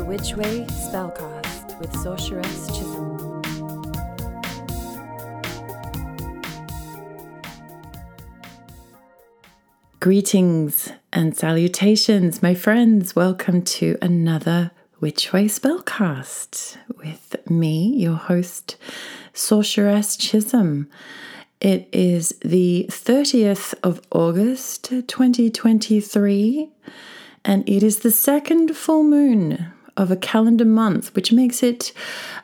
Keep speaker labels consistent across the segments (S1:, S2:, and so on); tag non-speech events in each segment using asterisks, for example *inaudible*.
S1: The Witch Way Spellcast with Sorceress Chisholm. Greetings and salutations, my friends. Welcome to another Witch Way Spellcast with me, your host, Sorceress Chisholm. It is the 30th of August 2023, and it is the second full moon of a calendar month, which makes it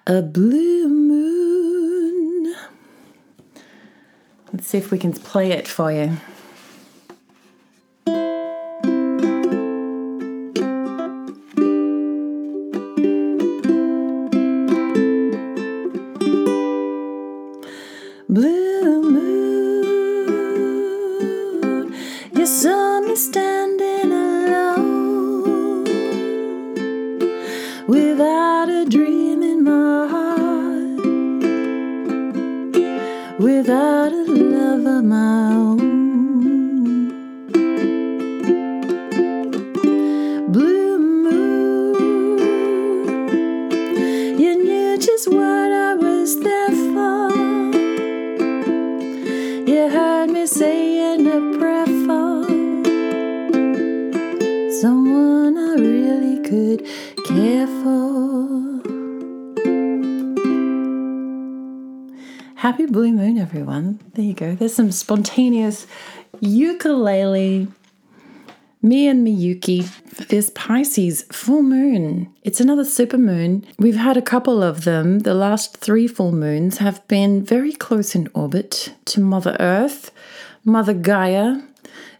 S1: a blue moon. Let's see if we can play it for you. Go. There's some spontaneous ukulele. Me and Miyuki this Pisces full moon. It's another super moon. We've had a couple of them. The last three full moons have been very close in orbit to Mother Earth, Mother Gaia,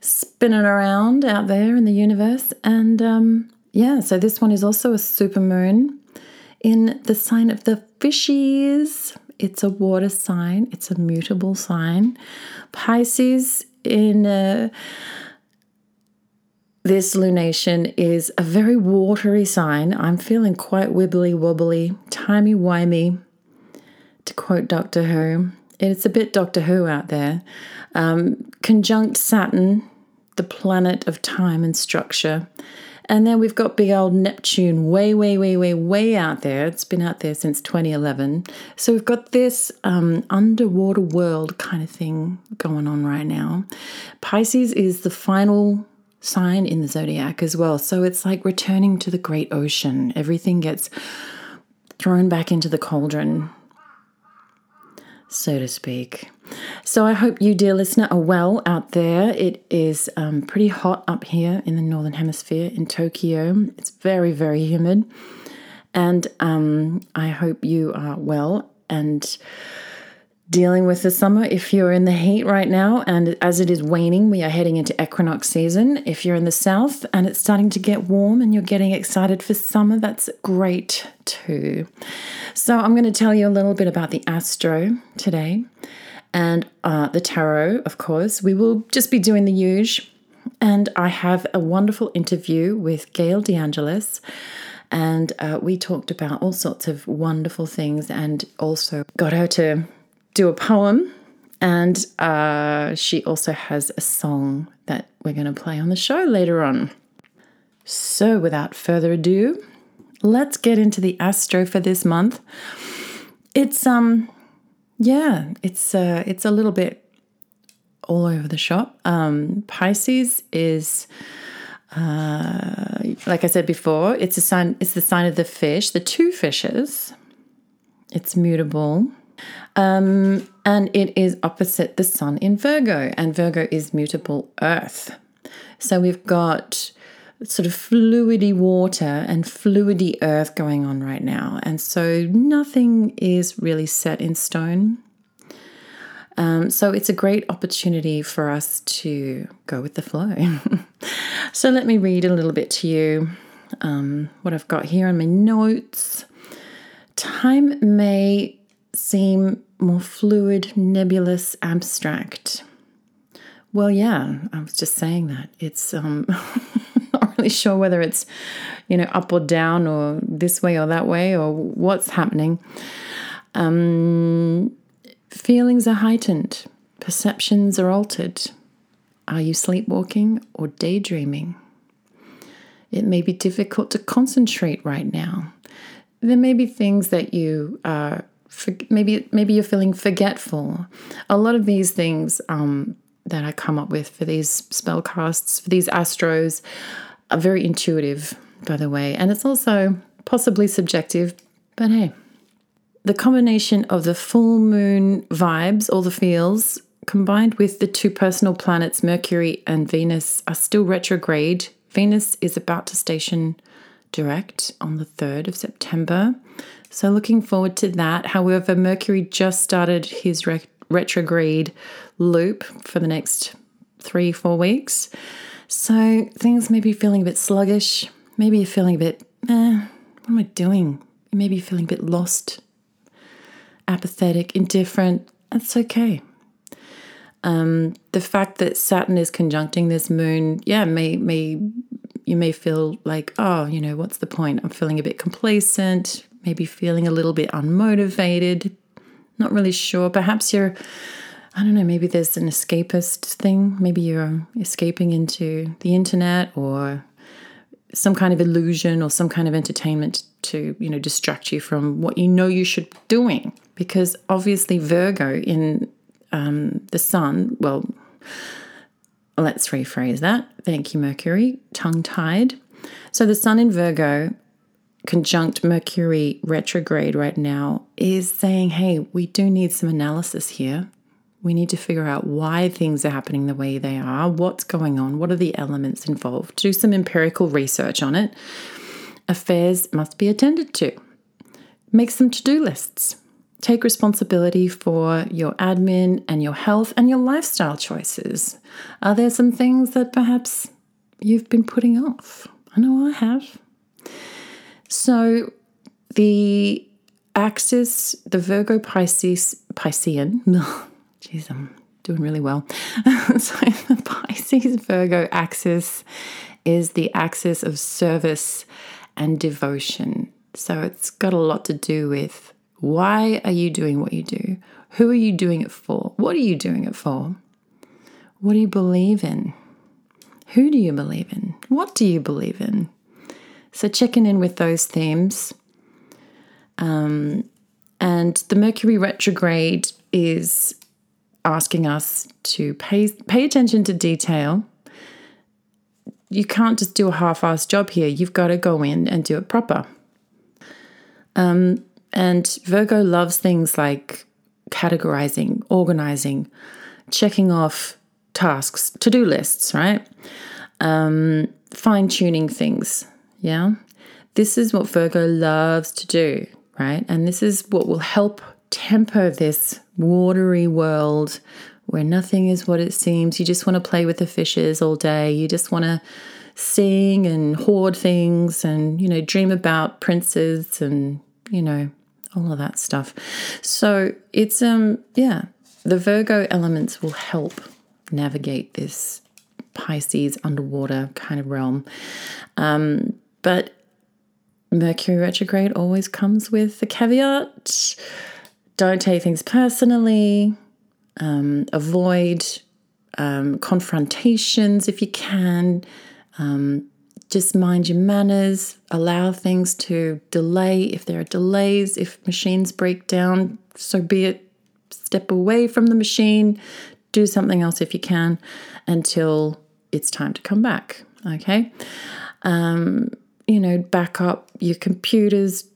S1: spinning around out there in the universe. And um, yeah, so this one is also a super moon in the sign of the fishies. It's a water sign, it's a mutable sign. Pisces in. Uh, this lunation is a very watery sign. I'm feeling quite wibbly wobbly, timey wimey, to quote Doctor Who. It's a bit Doctor Who out there. Um, conjunct Saturn, the planet of time and structure. And then we've got big old Neptune way, way, way, way, way out there. It's been out there since 2011. So we've got this um, underwater world kind of thing going on right now. Pisces is the final sign in the zodiac as well. So it's like returning to the great ocean. Everything gets thrown back into the cauldron, so to speak. So I hope you, dear listener, are well out there. It is um, pretty hot up here in the northern hemisphere in Tokyo. It's very, very humid. And um, I hope you are well and dealing with the summer. If you're in the heat right now, and as it is waning, we are heading into equinox season. If you're in the south and it's starting to get warm and you're getting excited for summer, that's great too. So, I'm going to tell you a little bit about the astro today and uh, the tarot, of course. We will just be doing the usual. And I have a wonderful interview with Gayle de Angelis. And uh, we talked about all sorts of wonderful things and also got her to do a poem, and uh, she also has a song that we're going to play on the show later on. So, without further ado, let's get into the astro for this month. It's um, yeah, it's uh, it's a little bit all over the shop. Um, Pisces is. Uh, like I said before, it's a sign. It's the sign of the fish, the two fishes. It's mutable. Um, and it is opposite the sun in Virgo, and Virgo is mutable earth. So we've got sort of fluidy water and fluidy earth going on right now. And so nothing is really set in stone. Um, so it's a great opportunity for us to go with the flow. *laughs* so let me read a little bit to you um, what I've got here on my notes. Time may seem more fluid, nebulous, abstract. Well, yeah, I was just saying that. It's um, *laughs* really sure whether it's, you know, up or down or this way or that way or what's happening. Um, feelings are heightened, perceptions are altered. Are you sleepwalking or daydreaming? It may be difficult to concentrate right now. There may be things that you are maybe maybe you're feeling forgetful. A lot of these things um, that I come up with for these spell casts, for these astros, are very intuitive, by the way, and it's also possibly subjective. But hey, the combination of the full moon vibes, all the feels, combined with the two personal planets, Mercury and Venus, are still retrograde. Venus is about to station direct on the 3rd of September. So, looking forward to that. However, Mercury just started his re- retrograde loop for the next three, four weeks. So, things may be feeling a bit sluggish. Maybe you're feeling a bit, eh, what am I doing? Maybe feeling a bit lost, apathetic, indifferent. That's okay. Um, the fact that Saturn is conjuncting this moon, yeah, may may you may feel like, oh, you know, what's the point? I'm feeling a bit complacent, maybe feeling a little bit unmotivated, not really sure. Perhaps you're, I don't know, maybe there's an escapist thing. Maybe you're escaping into the internet or some kind of illusion or some kind of entertainment to, you know, distract you from what you know you should be doing. Because obviously, Virgo in um, the sun, well, let's rephrase that. Thank you, Mercury, tongue tied. So the sun in Virgo, conjunct Mercury retrograde right now, is saying, hey, we do need some analysis here. We need to figure out why things are happening the way they are, what's going on, what are the elements involved, do some empirical research on it. Affairs must be attended to. Make some to do lists. Take responsibility for your admin and your health and your lifestyle choices. Are there some things that perhaps you've been putting off? I know I have. So, the axis, the Virgo Pisces, Piscean, *laughs* jeez, I'm doing really well. *laughs* so, the Pisces Virgo axis is the axis of service and devotion. So, it's got a lot to do with why are you doing what you do? Who are you doing it for? What are you doing it for? What do you believe in? Who do you believe in? What do you believe in? So, checking in with those themes. Um, and the Mercury retrograde is asking us to pay, pay attention to detail. You can't just do a half assed job here. You've got to go in and do it proper. Um, and Virgo loves things like categorizing, organizing, checking off tasks, to do lists, right? Um, Fine tuning things. Yeah. This is what Virgo loves to do, right? And this is what will help temper this watery world where nothing is what it seems. You just want to play with the fishes all day. You just want to sing and hoard things and, you know, dream about princes and, you know, all of that stuff. So it's um yeah, the Virgo elements will help navigate this Pisces underwater kind of realm. Um, but Mercury retrograde always comes with the caveat don't take things personally, um, avoid um, confrontations if you can. Um, just mind your manners, allow things to delay. If there are delays, if machines break down, so be it. Step away from the machine, do something else if you can until it's time to come back. Okay. Um, you know, back up your computers,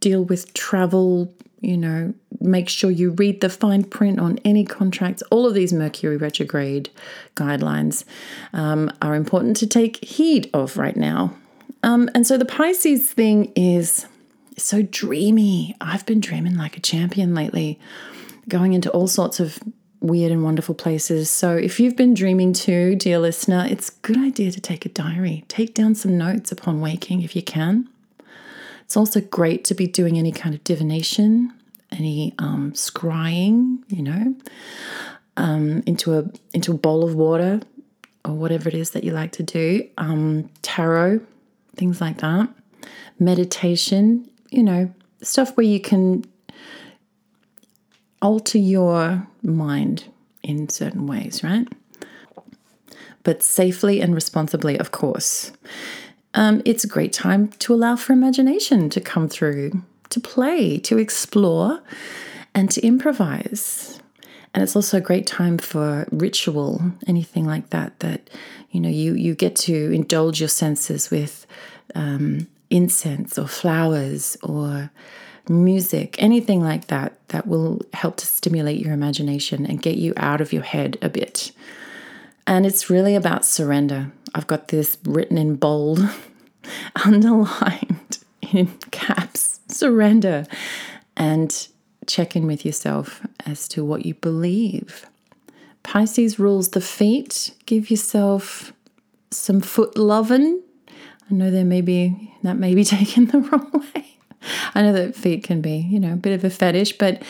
S1: deal with travel, you know, make sure you read the fine print on any contracts. All of these Mercury retrograde guidelines um, are important to take heed of right now. Um, and so the Pisces thing is so dreamy. I've been dreaming like a champion lately, going into all sorts of weird and wonderful places. So if you've been dreaming too, dear listener, it's a good idea to take a diary. Take down some notes upon waking if you can. It's also great to be doing any kind of divination, any um, scrying, you know, um, into a into a bowl of water or whatever it is that you like to do. Um, tarot, things like that. Meditation, you know, stuff where you can alter your mind in certain ways, right? But safely and responsibly, of course. um, it's a great time to allow for imagination to come through, to play, to explore, and to improvise. And it's also a great time for ritual, anything like that, that, you know, you, you get to indulge your senses with um, incense or flowers or music, anything like that, that will help to stimulate your imagination and get you out of your head a bit. And it's really about surrender. I've got this written in bold, *laughs* underlined in caps surrender. And check in with yourself as to what you believe. Pisces rules the feet. Give yourself some foot loving. I know there may be that may be *laughs* taken the wrong way. I know that feet can be, you know, a bit of a fetish, but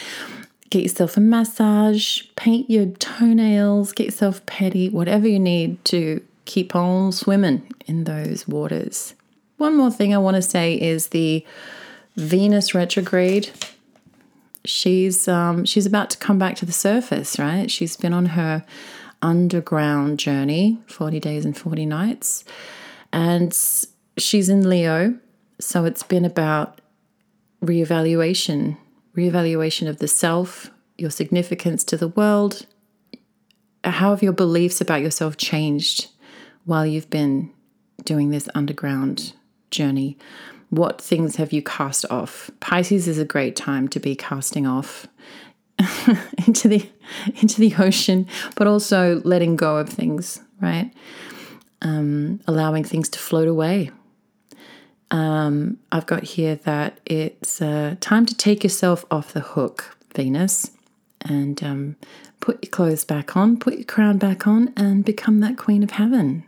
S1: get yourself a massage, paint your toenails, get yourself petty, whatever you need to keep on swimming in those waters. One more thing I want to say is the Venus retrograde. She's um, she's about to come back to the surface, right? She's been on her underground journey, 40 days and 40 nights, and she's in Leo. So it's been about reevaluation, reevaluation of the self, your significance to the world. How have your beliefs about yourself changed while you've been doing this underground journey? What things have you cast off? Pisces is a great time to be casting off *laughs* into the into the ocean, but also letting go of things, right? Um, allowing things to float away. Um, I've got here that it's uh, time to take yourself off the hook, Venus, and um, put your clothes back on, put your crown back on, and become that queen of heaven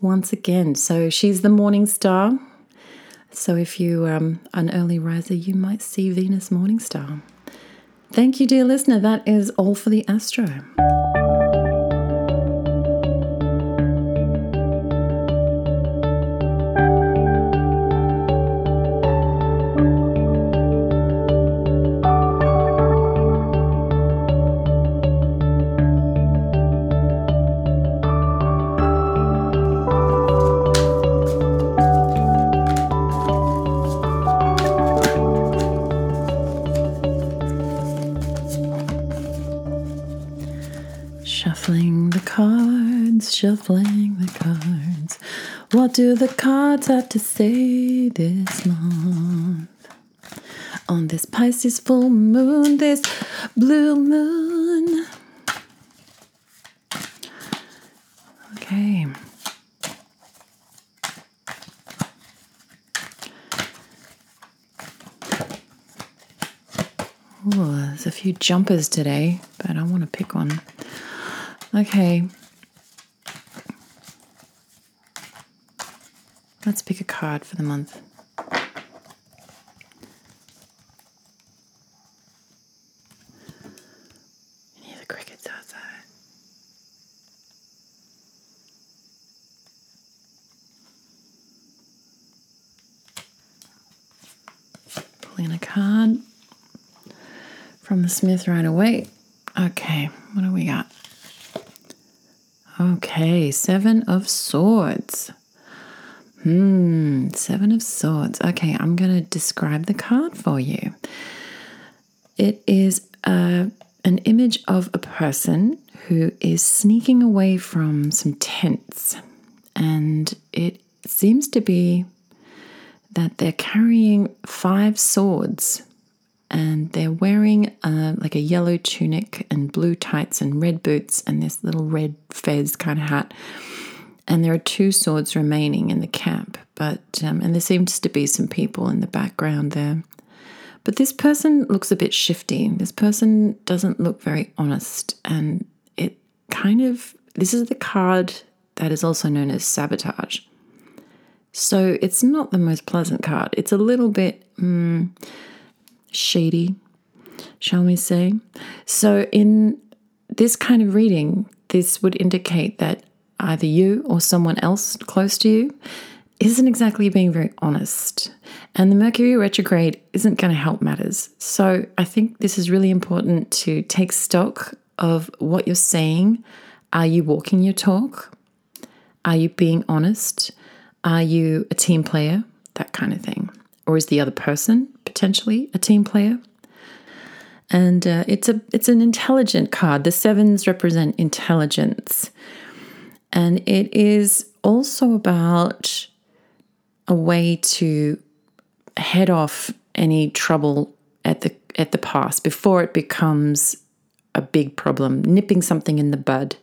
S1: once again. So she's the morning star. So if you um an early riser, you might see Venus morning star. Thank you, dear listener. That is all for the astro. Shuffling the cards. What do the cards have to say this month? On this Pisces full moon, this blue moon. Okay. Oh, there's a few jumpers today, but I want to pick one. Okay. Let's pick a card for the month. You hear the crickets outside. Pulling a card from the Smith right away. Okay, what do we got? Okay, Seven of Swords. Hmm, Seven of Swords. Okay, I'm going to describe the card for you. It is a, an image of a person who is sneaking away from some tents, and it seems to be that they're carrying five swords and they're wearing uh, like a yellow tunic and blue tights and red boots and this little red fez kind of hat. And there are two swords remaining in the camp, but um, and there seems to be some people in the background there. But this person looks a bit shifty. This person doesn't look very honest, and it kind of this is the card that is also known as sabotage. So it's not the most pleasant card. It's a little bit. Mm, shady, shall we say. So, in this kind of reading, this would indicate that either you or someone else close to you isn't exactly being very honest. And the Mercury retrograde isn't going to help matters. So, I think this is really important to take stock of what you're saying. Are you walking your talk? Are you being honest? Are you a team player? That kind of thing. Or is the other person potentially a team player? And uh, it's a it's an intelligent card. The sevens represent intelligence, and it is also about a way to head off any trouble at the at the past before it becomes a big problem, nipping something in the bud.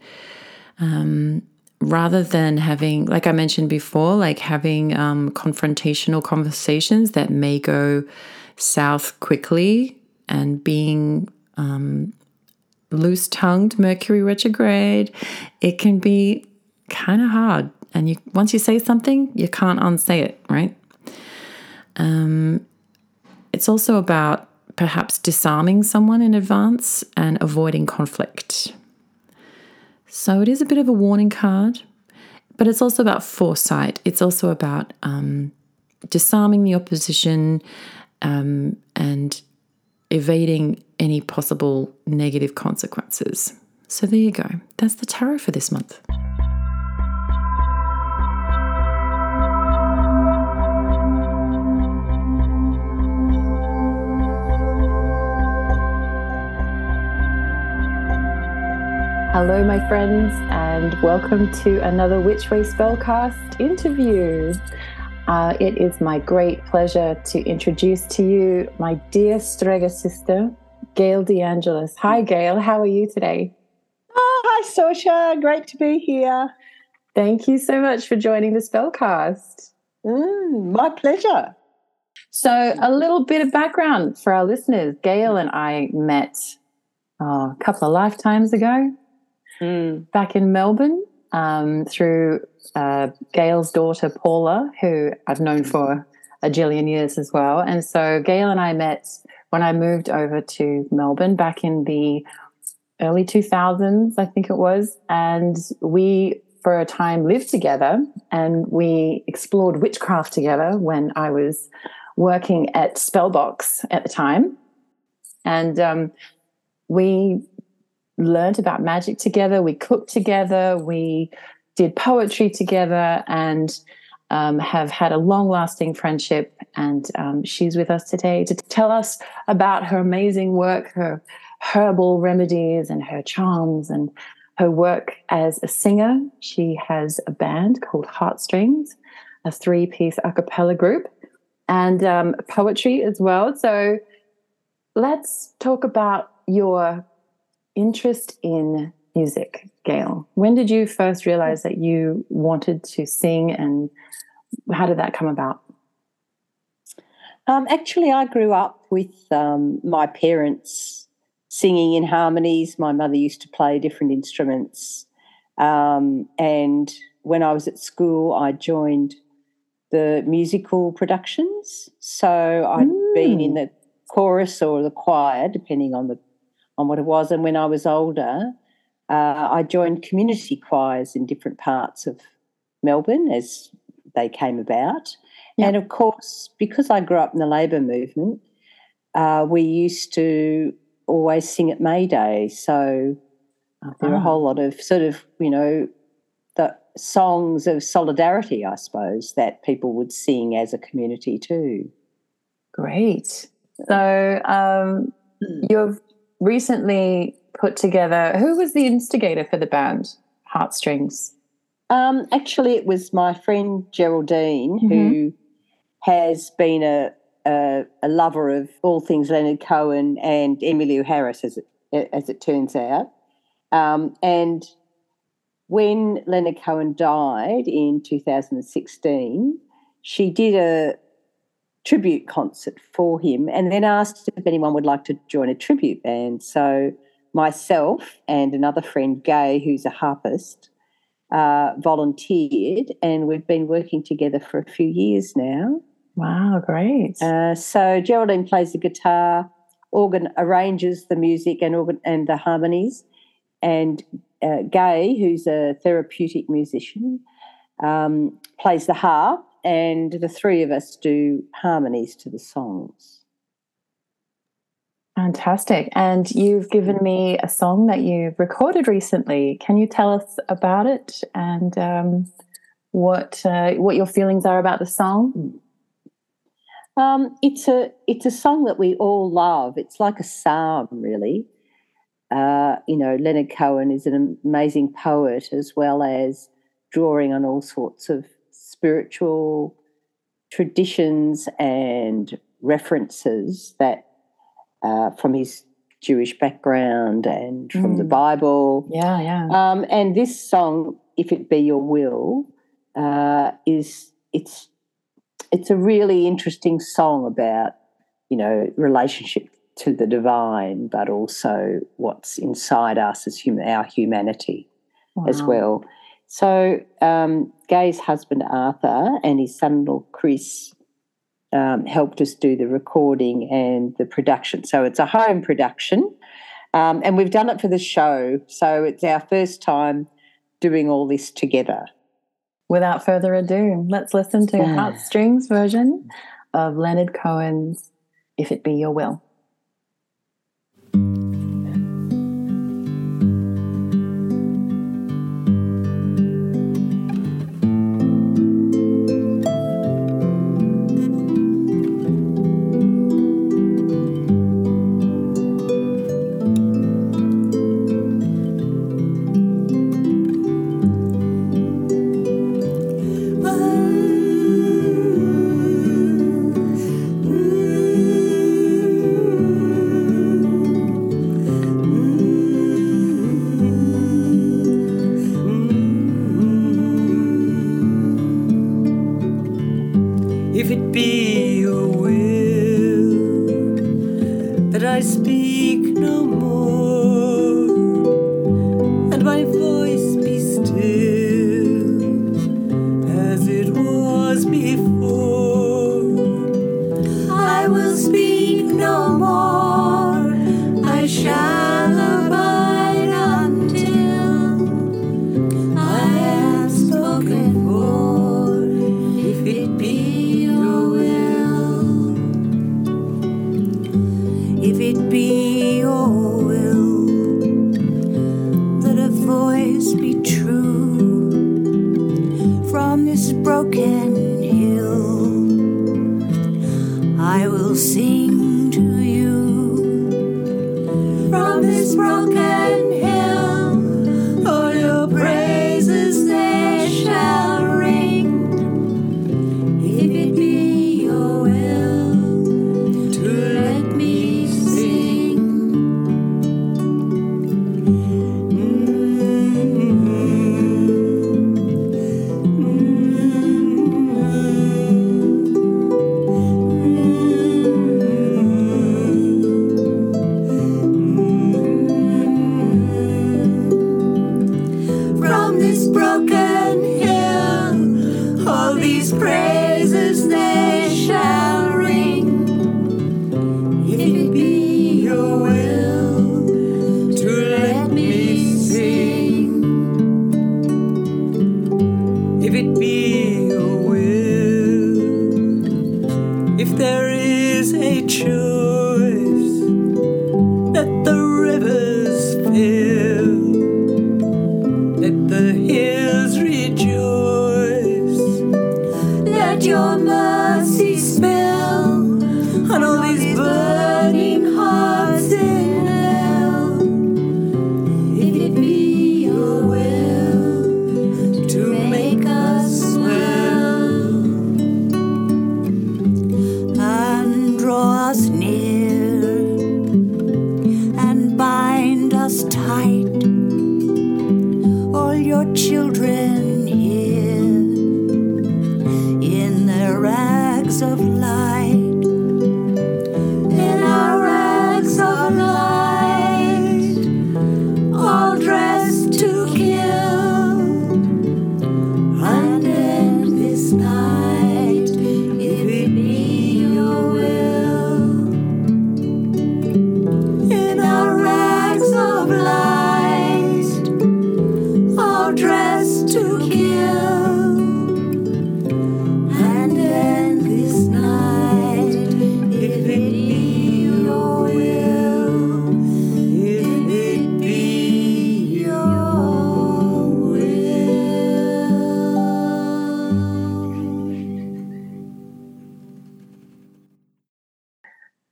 S1: Um, rather than having, like I mentioned before, like having um, confrontational conversations that may go south quickly and being um, loose tongued, Mercury retrograde, it can be kind of hard. And you once you say something, you can't unsay it, right? Um, it's also about perhaps disarming someone in advance and avoiding conflict. So it is a bit of a warning card, but it's also about foresight. It's also about um, disarming the opposition um, and evading any possible negative consequences. So there you go. That's the tarot for this month. Hello, my friends, and welcome to another Witch Way Spellcast interview. Uh, it is my great pleasure to introduce to you my dear Strega sister, Gayle de Angelis. Hi, Gayle. How are you today?
S2: Oh, hi, Sorcha. Great to be here.
S1: Thank you so much for joining the Spellcast.
S2: Mm, my pleasure.
S1: So, a little bit of background for our listeners. Gayle and I met oh, a couple of lifetimes ago mm. back in Melbourne um, through uh, Gayle's daughter, Paula, who I've known for a jillion years as well. And so Gayle and I met when I moved over to Melbourne back in the early 2000s, I think it was. And we, for a time, lived together and we explored witchcraft together when I was working at Spellbox at the time. And um, we learned about magic together. We cooked together. We did poetry together and um, have had a long lasting friendship. And um, she's with us today to tell us about her amazing work, her herbal remedies, and her charms, and her work as a singer. She has a band called Heartstrings, a three piece a cappella group, and um, poetry as well. So let's talk about your interest in music, Gayle? When did you first realize that you wanted to sing and how did that come about?
S2: Um, actually, I grew up with um, my parents singing in harmonies. My mother used to play different instruments. Um, and when I was at school, I joined the musical productions. So I'd mm. been in mm. the chorus or the choir, depending on the on what it was. And when I was older, uh, I joined community choirs in different parts of Melbourne as they came about. And of course, because I grew up in the labour movement, uh, we used to always sing at May Day. So uh, there are a ah. whole lot of sort of, you know, the songs of solidarity, I suppose, that people would sing as a community too.
S1: Great. So um, hmm. you've recently put together. Who was the instigator for the band Heartstrings?
S2: Um, actually, it was my friend Geraldine, mm-hmm. who has been a, a, a lover of all things Leonard Cohen and Emmylou Harris, as it as it turns out. Um, and when Leonard Cohen died in 2016, she did a tribute concert for him and then asked if anyone would like to join a tribute band. So myself and another friend, Gay, who's a harpist, uh, volunteered, and we've been working together for a few years now.
S1: Wow, great!
S2: Uh, so Geraldine plays the guitar, organ arranges the music and organ and the harmonies, and uh, Gay, who's a therapeutic musician, um, plays the harp and the three of us do harmonies to the songs.
S1: Fantastic. And you've given me a song that you've recorded recently. Can you tell us about it and um, what uh, what your feelings are about the song?
S2: Um, it's a it's a song that we all love. It's like a psalm, really. Uh, you know, Leonard Cohen is an amazing poet as well as drawing on all sorts of spiritual traditions and references that uh, from his Jewish background and from mm. the Bible.
S1: Yeah, yeah.
S2: Um, and this song, "If It Be Your Will," uh, is it's it's a really interesting song about you know relationship to the divine, but also what's inside us as human, our humanity wow. as well. So, um, Gay's husband Arthur and his son-in-law Chris um, helped us do the recording and the production. So it's a home production, um, and we've done it for the show. So it's our first time doing all this together.
S1: Without further ado, let's listen to yeah. Heartstrings version of Leonard Cohen's "If It Be Your Will."
S3: Your will here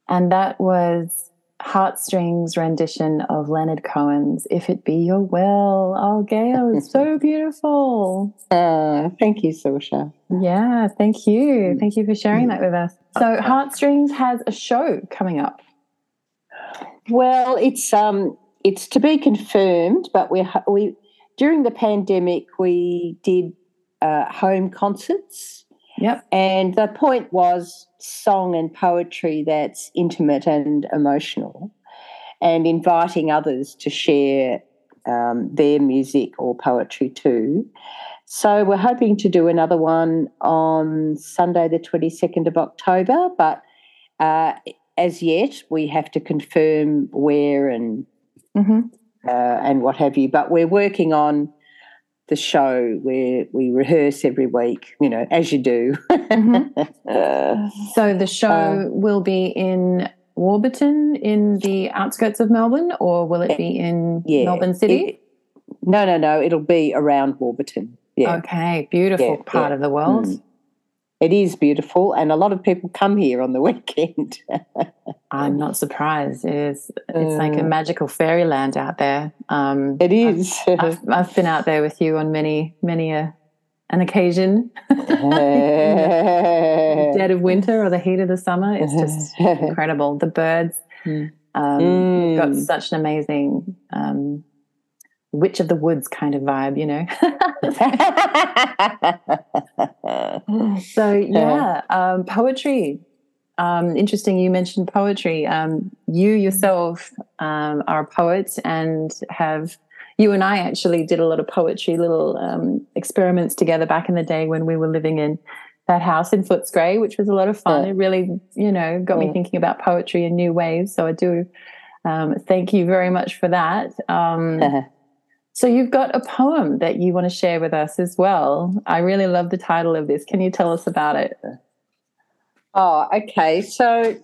S1: And that was Heartstrings rendition of Leonard Cohen's If It Be Your Will. Oh, Gayle, it's so *laughs* beautiful.
S2: Uh, thank you, Sorcha.
S1: Yeah, thank you. Thank you for sharing that with us. So, Heartstrings has a show coming up.
S2: Well, it's um, it's to be confirmed, but we we during the pandemic we did uh, home concerts.
S1: Yep.
S2: And the point was song and poetry that's intimate and emotional, and inviting others to share um, their music or poetry too. So we're hoping to do another one on Sunday, the 22nd of October, but uh, as yet we have to confirm where and mm-hmm. uh, and what have you. But we're working on the show where we rehearse every week, you know, as you do. mm-hmm. *laughs*
S1: so the show uh, will be in Warburton, in the outskirts of Melbourne, or will it be in yeah, Melbourne City? It,
S2: no, no, no. It'll be around Warburton. Yeah.
S1: Okay, beautiful yeah, part of the world. Mm.
S2: It is beautiful, and a lot of people come here on the *laughs* weekend.
S1: I'm not surprised. It is. It's like a mm. magical fairyland out there.
S2: Um, it is.
S1: I've, *laughs* I've, I've, been out there with you on many, many a an occasion. *laughs* dead of winter or the heat of the summer. It's just incredible. The birds. Mm. Um, mm. got such an amazing um, witch of the woods kind of vibe, you know. *laughs* so yeah, um, poetry. Um, interesting. You mentioned poetry. Um, you yourself um, are a poet and have. You and I actually did a lot of poetry, little um, experiments together back in the day when we were living in that house in Footscray, which was a lot of fun. Yeah. It really, you know, got me thinking about poetry in new ways. So I do um, thank you very much for that. Um, *laughs* So you've got a poem that you want to share with us as well. I really love the title of this. Can you tell us about it?
S2: Oh, okay. So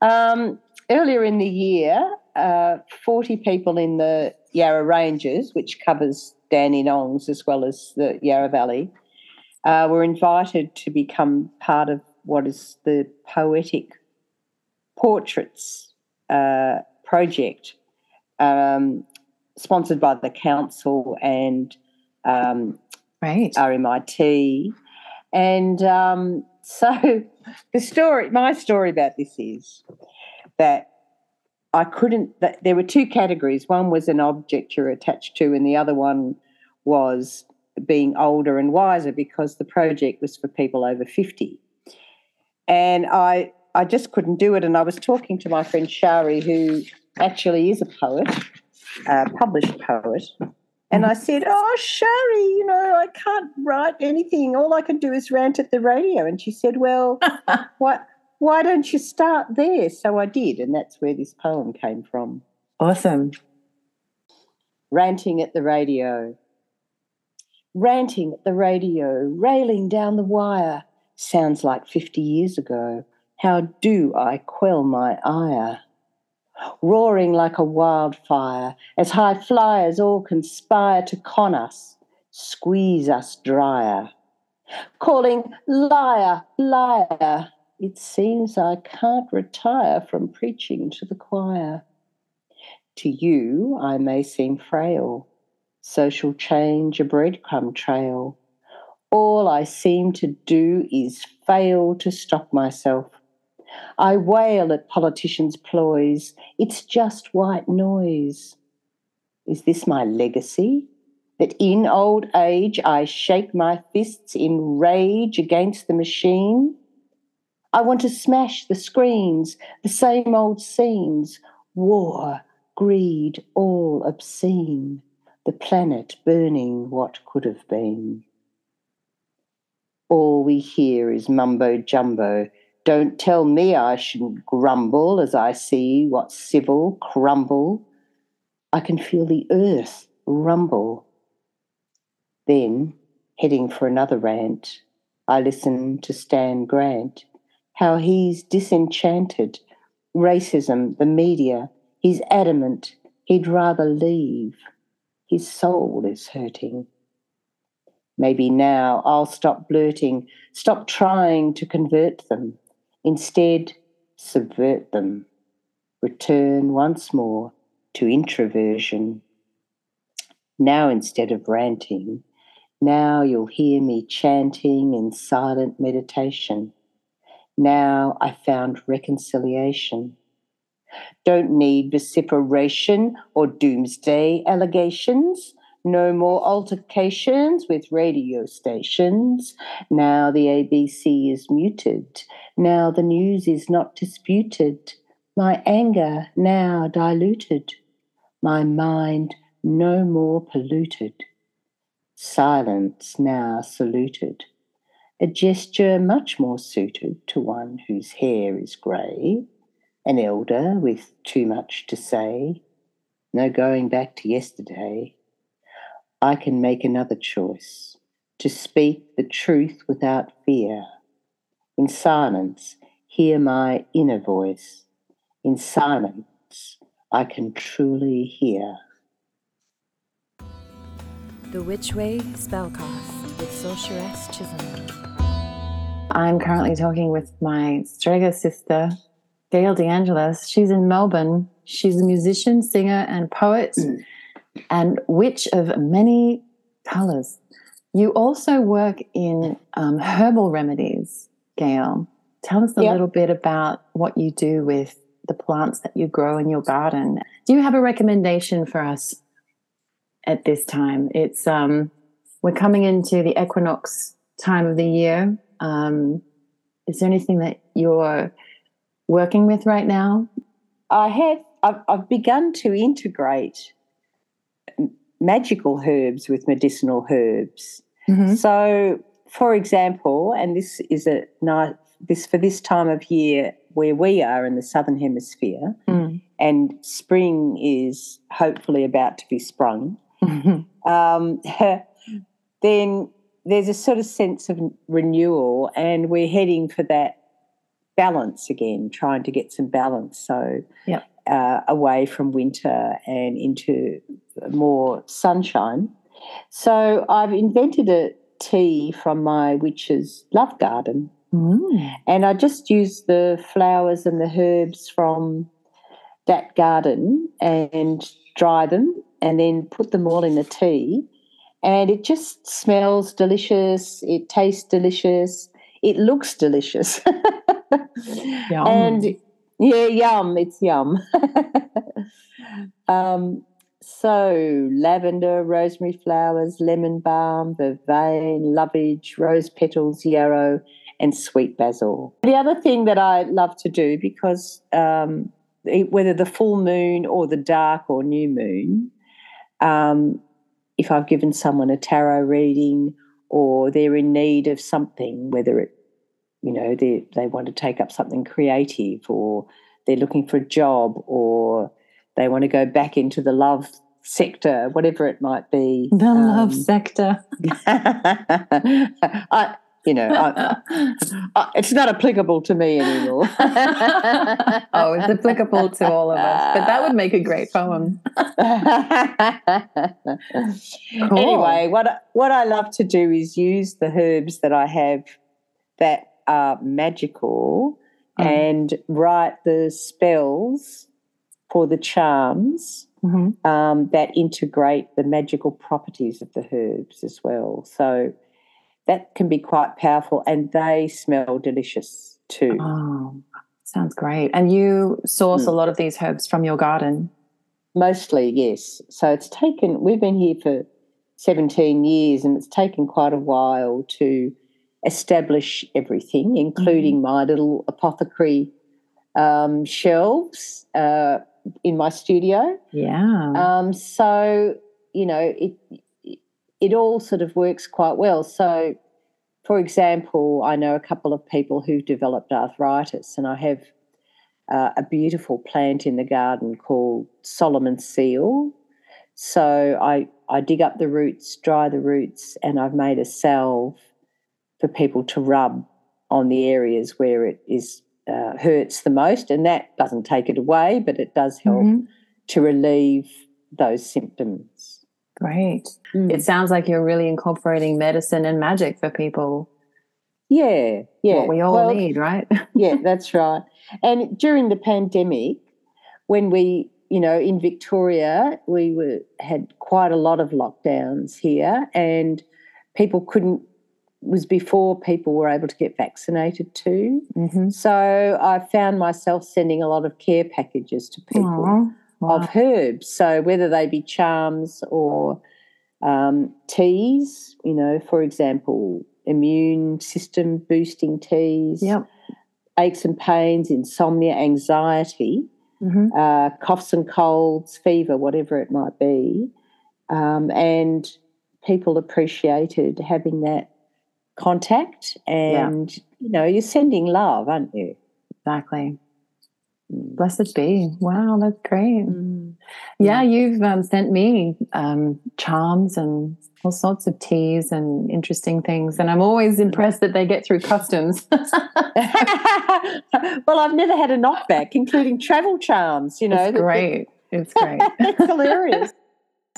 S2: um, earlier in the year, uh, 40 people in the Yarra Ranges, which covers Dandenongs as well as the Yarra Valley, uh, were invited to become part of what is the Poetic Portraits uh, project. Um, sponsored by the council and um,
S1: right.
S2: RMIT. And um, *laughs* so the story, my story about this is that I couldn't, that there were two categories. One was an object you're attached to, and the other one was being older and wiser because the project was for people over 50. And I, I just couldn't do it. And I was talking to my friend Shari, who actually is a poet, uh, published poet. And I said, Oh, Shari, you know, I can't write anything. All I can do is rant at the radio. And she said, Well, *laughs* what, why don't you start there? So I did. And that's where this poem came from.
S1: Awesome.
S2: Ranting at the radio. Ranting at the radio, railing down the wire. Sounds like 50 years ago. How do I quell my ire? Roaring like a wildfire, as high flyers all conspire to con us, squeeze us drier. Calling, liar, liar, it seems I can't retire from preaching to the choir. To you, I may seem frail, social change a breadcrumb trail. All I seem to do is fail to stop myself I wail at politicians' ploys. It's just white noise. Is this my legacy? That in old age I shake my fists in rage against the machine? I want to smash the screens, the same old scenes war, greed, all obscene, the planet burning what could have been. All we hear is mumbo jumbo don't tell me I shouldn't grumble as I see what's civil crumble. I can feel the earth rumble. Then, heading for another rant, I listen to Stan Grant, how he's disenchanted. Racism, the media, he's adamant he'd rather leave. His soul is hurting. Maybe now I'll stop blurting, stop trying to convert them Instead, subvert them, return once more to introversion. Now, instead of ranting, now you'll hear me chanting in silent meditation. Now I found reconciliation. Don't need vociferation or doomsday allegations. No more altercations with radio stations. Now the ABC is muted. Now the news is not disputed. My anger now diluted. My mind no more polluted. Silence now saluted. A gesture much more suited to one whose hair is grey, an elder with too much to say. No going back to yesterday. I can make another choice to speak the truth without fear. In silence, hear my inner voice. In silence, I can truly hear.
S3: The Witch Way Spellcast with Sorceress Chisholm.
S1: I'm currently talking with my Strega sister, Gayle de Angelis. She's in Melbourne. She's a musician, singer, and poet. Mm and witch of many colors. You also work in um, herbal remedies, Gayle. Tell us a yep. little bit about what you do with the plants that you grow in your garden. Do you have a recommendation for us at this time? It's um, we're coming into the equinox time of the year. Um, is there anything that you're working with right now?
S2: I have. I've, I've begun to integrate magical herbs with medicinal herbs. Mm-hmm. So, for example, and this is a nice this for this time of year where we are in the southern hemisphere, mm. and spring is hopefully about to be sprung. Mm-hmm. Um, *laughs* then there's a sort of sense of renewal, and we're heading for that balance again, trying to get some balance. So,
S1: yep.
S2: Uh, away from winter and into more sunshine. So I've invented a tea from my witch's love garden. Mm. And I just use the flowers and the herbs from that garden and dry them and then put them all in the tea. And it just smells delicious. It tastes delicious. It looks delicious. *laughs* And yeah, yum. It's yum. *laughs* um, so, lavender, rosemary flowers, lemon balm, vervain, lovage, rose petals, yarrow, and sweet basil. The other thing that I love to do, because um, whether the full moon or the dark or new moon, um, if I've given someone a tarot reading or they're in need of something, whether it, you know, they, they want to take up something creative or they're looking for a job or they want to go back into the love sector, whatever it might be.
S1: The um, love sector. *laughs*
S2: I, you know, I, I, it's not applicable to me anymore. *laughs*
S1: oh, it's applicable to all of us, but that would make a great poem. *laughs*
S2: cool. Anyway, what what I love to do is use the herbs that I have that are magical mm. and write the spells for the charms mm-hmm. um, that integrate the magical properties of the herbs as well. So that can be quite powerful, and they smell delicious too.
S1: Oh, sounds great. And you source mm. a lot of these herbs from your garden?
S2: Mostly, yes. So it's taken, we've been here for 17 years, and it's taken quite a while to establish everything, including mm-hmm. my little apothecary um, shelves. Uh, in my studio.
S1: Yeah.
S2: Um, so you know it it all sort of works quite well. So, for example, I know a couple of people who've developed arthritis, and I have uh, a beautiful plant in the garden called Solomon seal. So I I dig up the roots, dry the roots, and I've made a salve for people to rub on the areas where it is uh, hurts the most, and that doesn't take it away, but it does help mm-hmm. to relieve those symptoms.
S1: Great. Mm. It sounds like you're really incorporating medicine and magic for people.
S2: Yeah, yeah.
S1: What we all
S2: Well,
S1: need, right? *laughs*
S2: yeah, that's right. And during the pandemic, when we, you know, in Victoria, we were had quite a lot of lockdowns here, and people couldn't. Was before people were able to get vaccinated too.
S1: mm-hmm.
S2: So I found myself sending a lot of care packages to people of herbs. So whether they be charms or um, teas, you know, for example, immune system boosting teas,
S1: Yep.
S2: aches and pains, insomnia, anxiety,
S1: Mm-hmm.
S2: uh, coughs and colds, fever, whatever it might be. Um, and people appreciated having that contact and, you know, you're sending love, aren't you?
S1: Exactly.
S2: Mm.
S1: Blessed be. Wow, that's great. Yeah, you've um, sent me um, charms and all sorts of teas and interesting things, and I'm always impressed that they get through customs. *laughs*
S2: well, I've never had a knockback, including travel charms, you know.
S1: it's great. It's great. *laughs*
S2: it's hilarious.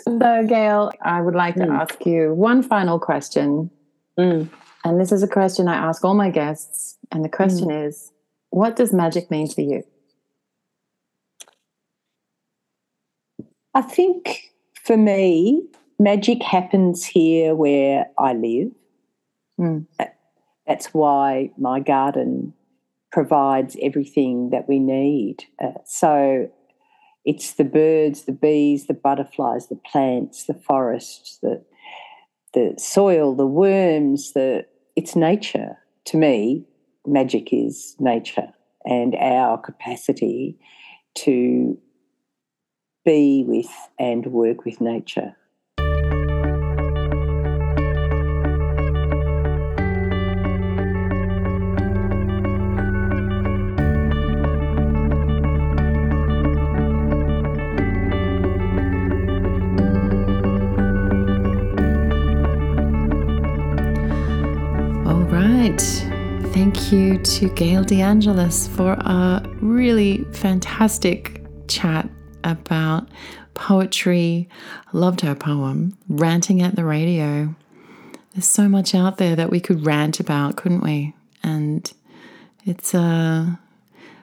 S1: so, Gayle, I would like to
S2: Mm.
S1: ask you one final question,
S2: Mm.
S1: And this is a question I ask all my guests, and the question is, what does magic mean for you?
S2: I think for me, magic happens here where I live.
S1: Mm.
S2: That's why my garden provides everything that we need. Uh, so it's the birds, the bees, the butterflies, the plants, the forests, the the soil, the worms, the it's nature. To me, magic is nature and our capacity to be with and work with nature.
S1: Thank you to Gayle de Angelis for a really fantastic chat about poetry. I loved her poem, Ranting at the Radio. There's so much out there that we could rant about, couldn't we? And it's uh,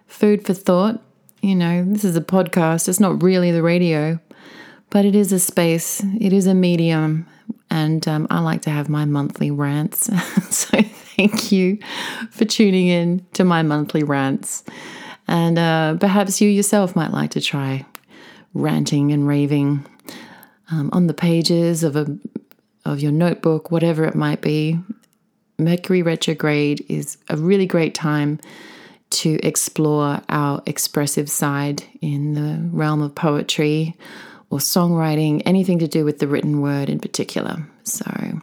S1: food for thought. You know, this is a podcast, it's not really the radio, but it is a space, it is a medium, and um, I like to have my monthly rants. *laughs* so thank you for tuning in to my monthly rants. And uh, perhaps you yourself might like to try ranting and raving um, on the pages of a of your notebook, whatever it might be. Mercury retrograde is a really great time to explore our expressive side in the realm of poetry or songwriting, anything to do with the written word in particular. So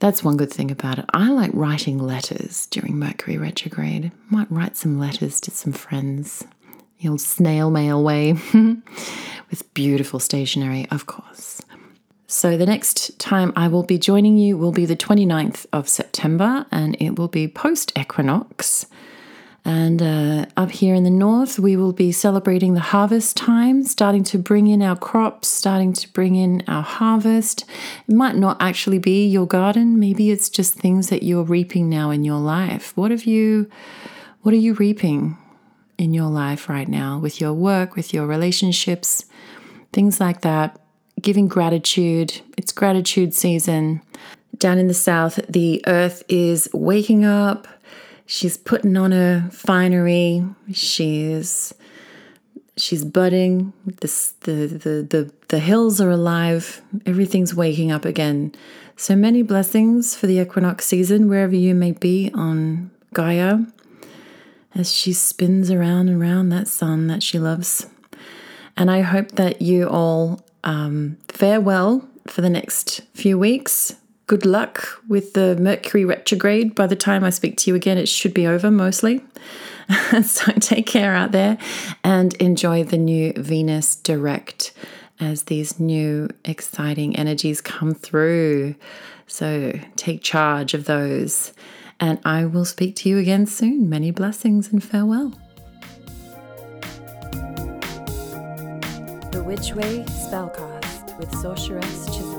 S1: that's one good thing about it. I like writing letters during Mercury retrograde. Might write some letters to some friends, the old snail mail way, *laughs* with beautiful stationery, of course. So the next time I will be joining you will be the 29th of September, and it will be post equinox. And uh, up here in the north, we will be celebrating the harvest time, starting to bring in our crops, starting to bring in our harvest. It might not actually be your garden. Maybe it's just things that you're reaping now in your life. What have you, what are you reaping in your life right now with your work, with your relationships, things like that? Giving gratitude. It's gratitude season. Down in the south, the earth is waking up. She's putting on her finery. She's she's budding. The, the the the hills are alive. Everything's waking up again. So many blessings for the equinox season, wherever you may be on Gaia, as she spins around and around that sun that she loves. And I hope that you all um, fare well for the next few weeks. Good luck with the Mercury retrograde. By the time I speak to you again, it should be over mostly. *laughs* so take care out there and enjoy the new Venus direct as these new exciting energies come through. So take charge of those. And I will speak to you again soon. Many blessings and farewell.
S3: The Witch Way Spellcast with Sorceress.